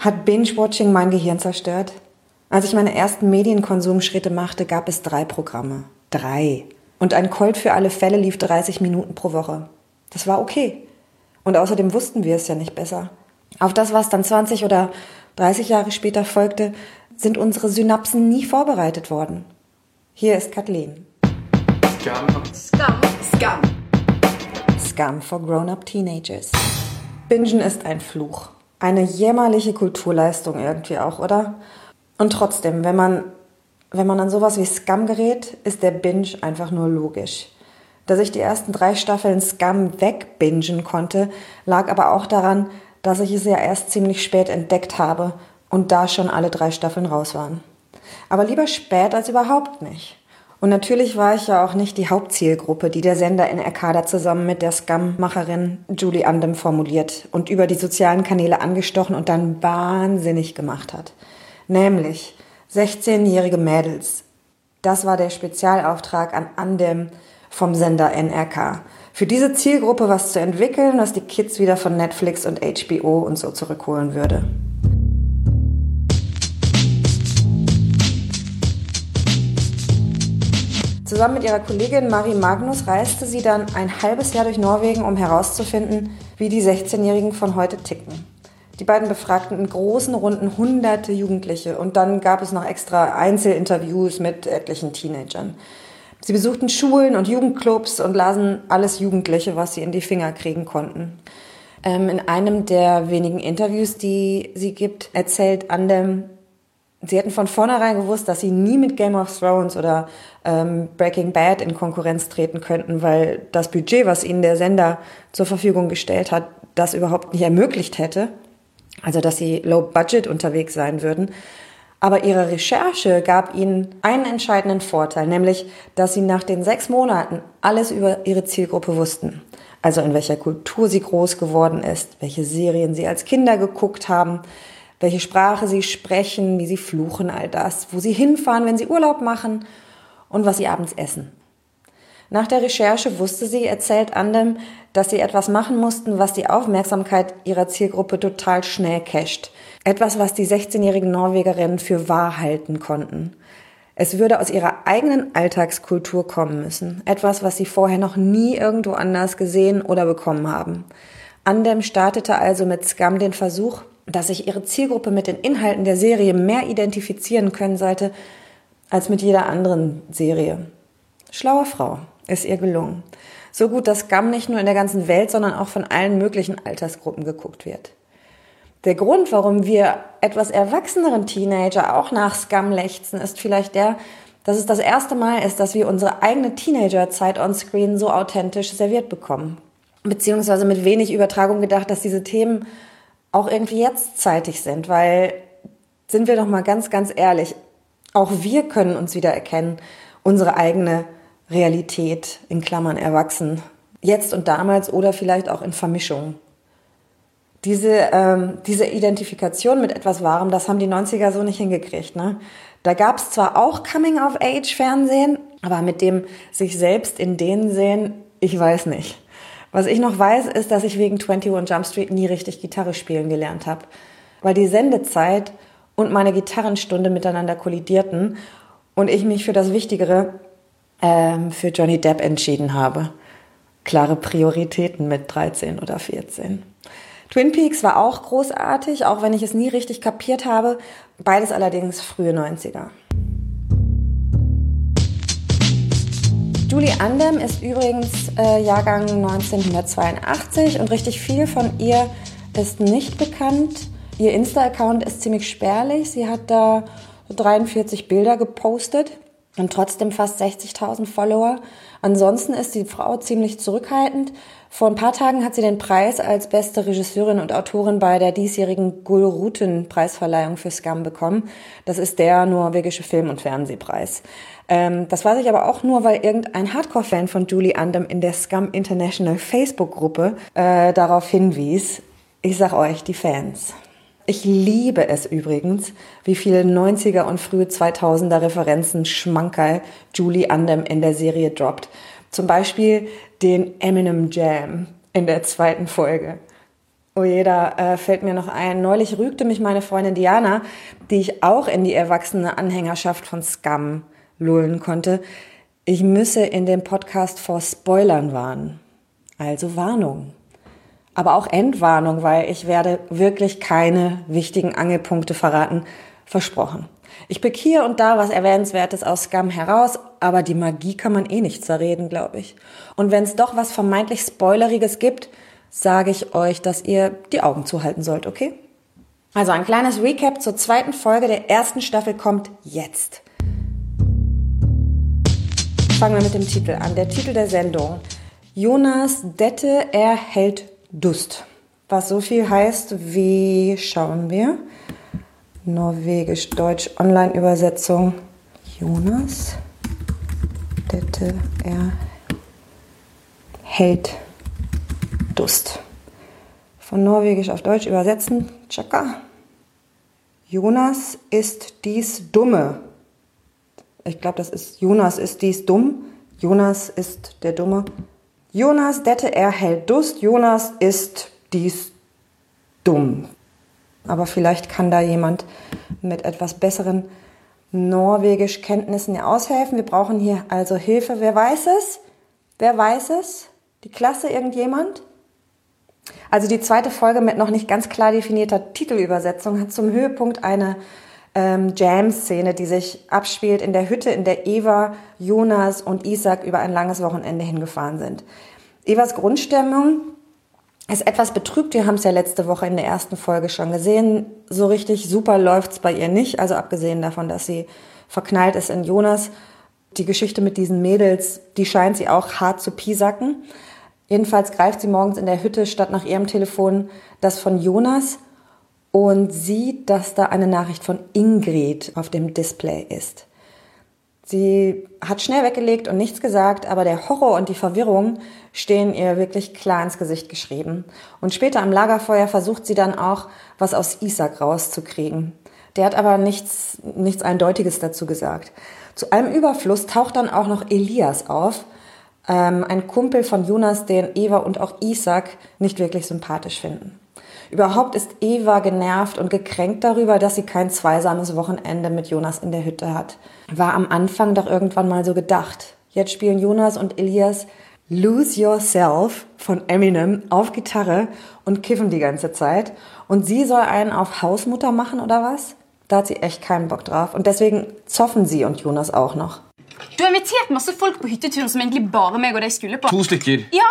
Hat Binge-Watching mein Gehirn zerstört? Als ich meine ersten Medienkonsumschritte machte, gab es drei Programme. Drei. Und ein Colt für alle Fälle lief 30 Minuten pro Woche. Das war okay. Und außerdem wussten wir es ja nicht besser. Auf das, was dann 20 oder 30 Jahre später folgte, sind unsere Synapsen nie vorbereitet worden. Hier ist Kathleen. Scum. Scum. Scum. Scum for Grown-Up Teenagers. Bingen ist ein Fluch. Eine jämmerliche Kulturleistung irgendwie auch, oder? Und trotzdem, wenn man, wenn man an sowas wie Scum gerät, ist der Binge einfach nur logisch. Dass ich die ersten drei Staffeln Scum wegbingen konnte, lag aber auch daran, dass ich es ja erst ziemlich spät entdeckt habe und da schon alle drei Staffeln raus waren. Aber lieber spät als überhaupt nicht. Und natürlich war ich ja auch nicht die Hauptzielgruppe, die der Sender in Erkada zusammen mit der Scum-Macherin Julie Andem formuliert und über die sozialen Kanäle angestochen und dann wahnsinnig gemacht hat. Nämlich 16-jährige Mädels. Das war der Spezialauftrag an Andem vom Sender NRK. Für diese Zielgruppe was zu entwickeln, was die Kids wieder von Netflix und HBO und so zurückholen würde. Zusammen mit ihrer Kollegin Marie Magnus reiste sie dann ein halbes Jahr durch Norwegen, um herauszufinden, wie die 16-Jährigen von heute ticken. Die beiden befragten in großen Runden hunderte Jugendliche und dann gab es noch extra Einzelinterviews mit etlichen Teenagern. Sie besuchten Schulen und Jugendclubs und lasen alles Jugendliche, was sie in die Finger kriegen konnten. Ähm, in einem der wenigen Interviews, die sie gibt, erzählt Andem, sie hätten von vornherein gewusst, dass sie nie mit Game of Thrones oder ähm, Breaking Bad in Konkurrenz treten könnten, weil das Budget, was ihnen der Sender zur Verfügung gestellt hat, das überhaupt nicht ermöglicht hätte. Also, dass sie low budget unterwegs sein würden. Aber ihre Recherche gab ihnen einen entscheidenden Vorteil, nämlich, dass sie nach den sechs Monaten alles über ihre Zielgruppe wussten. Also in welcher Kultur sie groß geworden ist, welche Serien sie als Kinder geguckt haben, welche Sprache sie sprechen, wie sie fluchen, all das, wo sie hinfahren, wenn sie Urlaub machen und was sie abends essen. Nach der Recherche wusste sie, erzählt Andem, dass sie etwas machen mussten, was die Aufmerksamkeit ihrer Zielgruppe total schnell casht. Etwas, was die 16-jährigen Norwegerinnen für wahr halten konnten. Es würde aus ihrer eigenen Alltagskultur kommen müssen. Etwas, was sie vorher noch nie irgendwo anders gesehen oder bekommen haben. Andem startete also mit Scum den Versuch, dass sich ihre Zielgruppe mit den Inhalten der Serie mehr identifizieren können sollte als mit jeder anderen Serie. Schlaue Frau, ist ihr gelungen. So gut, dass Scum nicht nur in der ganzen Welt, sondern auch von allen möglichen Altersgruppen geguckt wird. Der Grund, warum wir etwas erwachseneren Teenager auch nach Scum lechzen, ist vielleicht der, dass es das erste Mal ist, dass wir unsere eigene Teenagerzeit on Screen so authentisch serviert bekommen. Beziehungsweise mit wenig Übertragung gedacht, dass diese Themen auch irgendwie jetzt zeitig sind, weil sind wir doch mal ganz, ganz ehrlich, auch wir können uns wieder erkennen, unsere eigene Realität, in Klammern erwachsen, jetzt und damals oder vielleicht auch in Vermischung. Diese, ähm, diese Identifikation mit etwas Wahrem, das haben die 90er so nicht hingekriegt. Ne? Da gab es zwar auch Coming-of-Age-Fernsehen, aber mit dem sich selbst in denen sehen, ich weiß nicht. Was ich noch weiß, ist, dass ich wegen 21 Jump Street nie richtig Gitarre spielen gelernt habe, weil die Sendezeit und meine Gitarrenstunde miteinander kollidierten und ich mich für das Wichtigere, ähm, für Johnny Depp entschieden habe. Klare Prioritäten mit 13 oder 14. Twin Peaks war auch großartig, auch wenn ich es nie richtig kapiert habe. Beides allerdings frühe 90er. Julie Andem ist übrigens äh, Jahrgang 1982 und richtig viel von ihr ist nicht bekannt. Ihr Insta-Account ist ziemlich spärlich. Sie hat da 43 Bilder gepostet und trotzdem fast 60.000 Follower. Ansonsten ist die Frau ziemlich zurückhaltend. Vor ein paar Tagen hat sie den Preis als beste Regisseurin und Autorin bei der diesjährigen Gullruten-Preisverleihung für Scum bekommen. Das ist der norwegische Film- und Fernsehpreis. Ähm, das weiß ich aber auch nur, weil irgendein Hardcore-Fan von Julie Andem in der Scum International Facebook-Gruppe äh, darauf hinwies. Ich sag euch, die Fans. Ich liebe es übrigens, wie viele 90er und frühe 2000er Referenzen Schmankerl Julie Andem in der Serie droppt. Zum Beispiel den Eminem Jam in der zweiten Folge. Oh je, da äh, fällt mir noch ein. Neulich rügte mich meine Freundin Diana, die ich auch in die erwachsene Anhängerschaft von Scum lullen konnte. Ich müsse in dem Podcast vor Spoilern warnen. Also Warnung. Aber auch Endwarnung, weil ich werde wirklich keine wichtigen Angelpunkte verraten. Versprochen. Ich pick hier und da was Erwähnenswertes aus Scum heraus, aber die Magie kann man eh nicht zerreden, glaube ich. Und wenn es doch was vermeintlich Spoileriges gibt, sage ich euch, dass ihr die Augen zuhalten sollt, okay? Also ein kleines Recap zur zweiten Folge der ersten Staffel kommt jetzt. Fangen wir mit dem Titel an. Der Titel der Sendung. Jonas Dette erhält Dust. Was so viel heißt wie, schauen wir, Norwegisch-Deutsch Online-Übersetzung. Jonas Dette erhält Dust. Von Norwegisch auf Deutsch übersetzen. Tschakka. Jonas ist dies Dumme. Ich glaube, das ist Jonas ist dies dumm. Jonas ist der Dumme. Jonas dette er hält Dust. Jonas ist dies dumm. Aber vielleicht kann da jemand mit etwas besseren Norwegisch-Kenntnissen ja aushelfen. Wir brauchen hier also Hilfe. Wer weiß es? Wer weiß es? Die Klasse, irgendjemand? Also die zweite Folge mit noch nicht ganz klar definierter Titelübersetzung hat zum Höhepunkt eine ähm, Jam-Szene, die sich abspielt in der Hütte, in der Eva, Jonas und Isaac über ein langes Wochenende hingefahren sind. Evas Grundstimmung ist etwas betrübt. Wir haben es ja letzte Woche in der ersten Folge schon gesehen. So richtig super läuft's bei ihr nicht. Also abgesehen davon, dass sie verknallt ist in Jonas. Die Geschichte mit diesen Mädels, die scheint sie auch hart zu piesacken. Jedenfalls greift sie morgens in der Hütte statt nach ihrem Telefon das von Jonas und sieht, dass da eine Nachricht von Ingrid auf dem Display ist. Sie hat schnell weggelegt und nichts gesagt, aber der Horror und die Verwirrung stehen ihr wirklich klar ins Gesicht geschrieben. Und später am Lagerfeuer versucht sie dann auch, was aus Isaac rauszukriegen. Der hat aber nichts, nichts Eindeutiges dazu gesagt. Zu allem Überfluss taucht dann auch noch Elias auf, ähm, ein Kumpel von Jonas, den Eva und auch Isaac nicht wirklich sympathisch finden. Überhaupt ist Eva genervt und gekränkt darüber, dass sie kein zweisames Wochenende mit Jonas in der Hütte hat. War am Anfang doch irgendwann mal so gedacht. Jetzt spielen Jonas und Elias Lose Yourself von Eminem auf Gitarre und kiffen die ganze Zeit. Und sie soll einen auf Hausmutter machen oder was? Da hat sie echt keinen Bock drauf. Und deswegen zoffen sie und Jonas auch noch. Du har invitert masse folk på hytteturen som egentlig bare meg og deg skulle på. To stykker. Ja.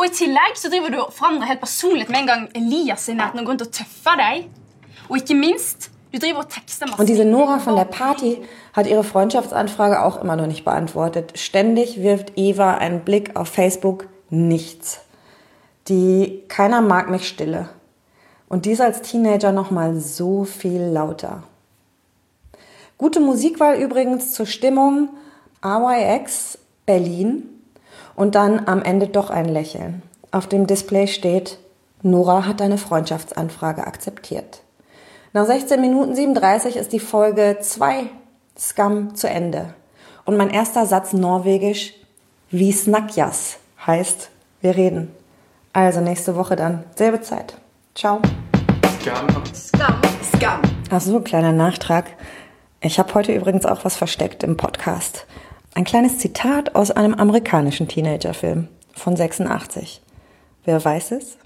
Og i tillegg så driver du og forandrer helt personlighet med en gang Elias i nærheten og går rundt og tøffer deg. Og ikke minst. Und diese Nora von der Party hat ihre Freundschaftsanfrage auch immer noch nicht beantwortet. Ständig wirft Eva einen Blick auf Facebook. Nichts. Die keiner mag mich stille. Und dies als Teenager noch mal so viel lauter. Gute Musikwahl übrigens zur Stimmung RYX Berlin und dann am Ende doch ein Lächeln. Auf dem Display steht, Nora hat deine Freundschaftsanfrage akzeptiert. Nach 16 Minuten 37 ist die Folge 2 Scam zu Ende. Und mein erster Satz norwegisch, wie Snackjas heißt, wir reden. Also nächste Woche dann, selbe Zeit. Ciao. Scam. Skam. Scam. Ach so, kleiner Nachtrag. Ich habe heute übrigens auch was versteckt im Podcast. Ein kleines Zitat aus einem amerikanischen Teenagerfilm von 86. Wer weiß es?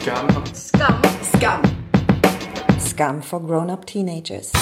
Scam. Skam. Scam. Scum for Grown-Up Teenagers.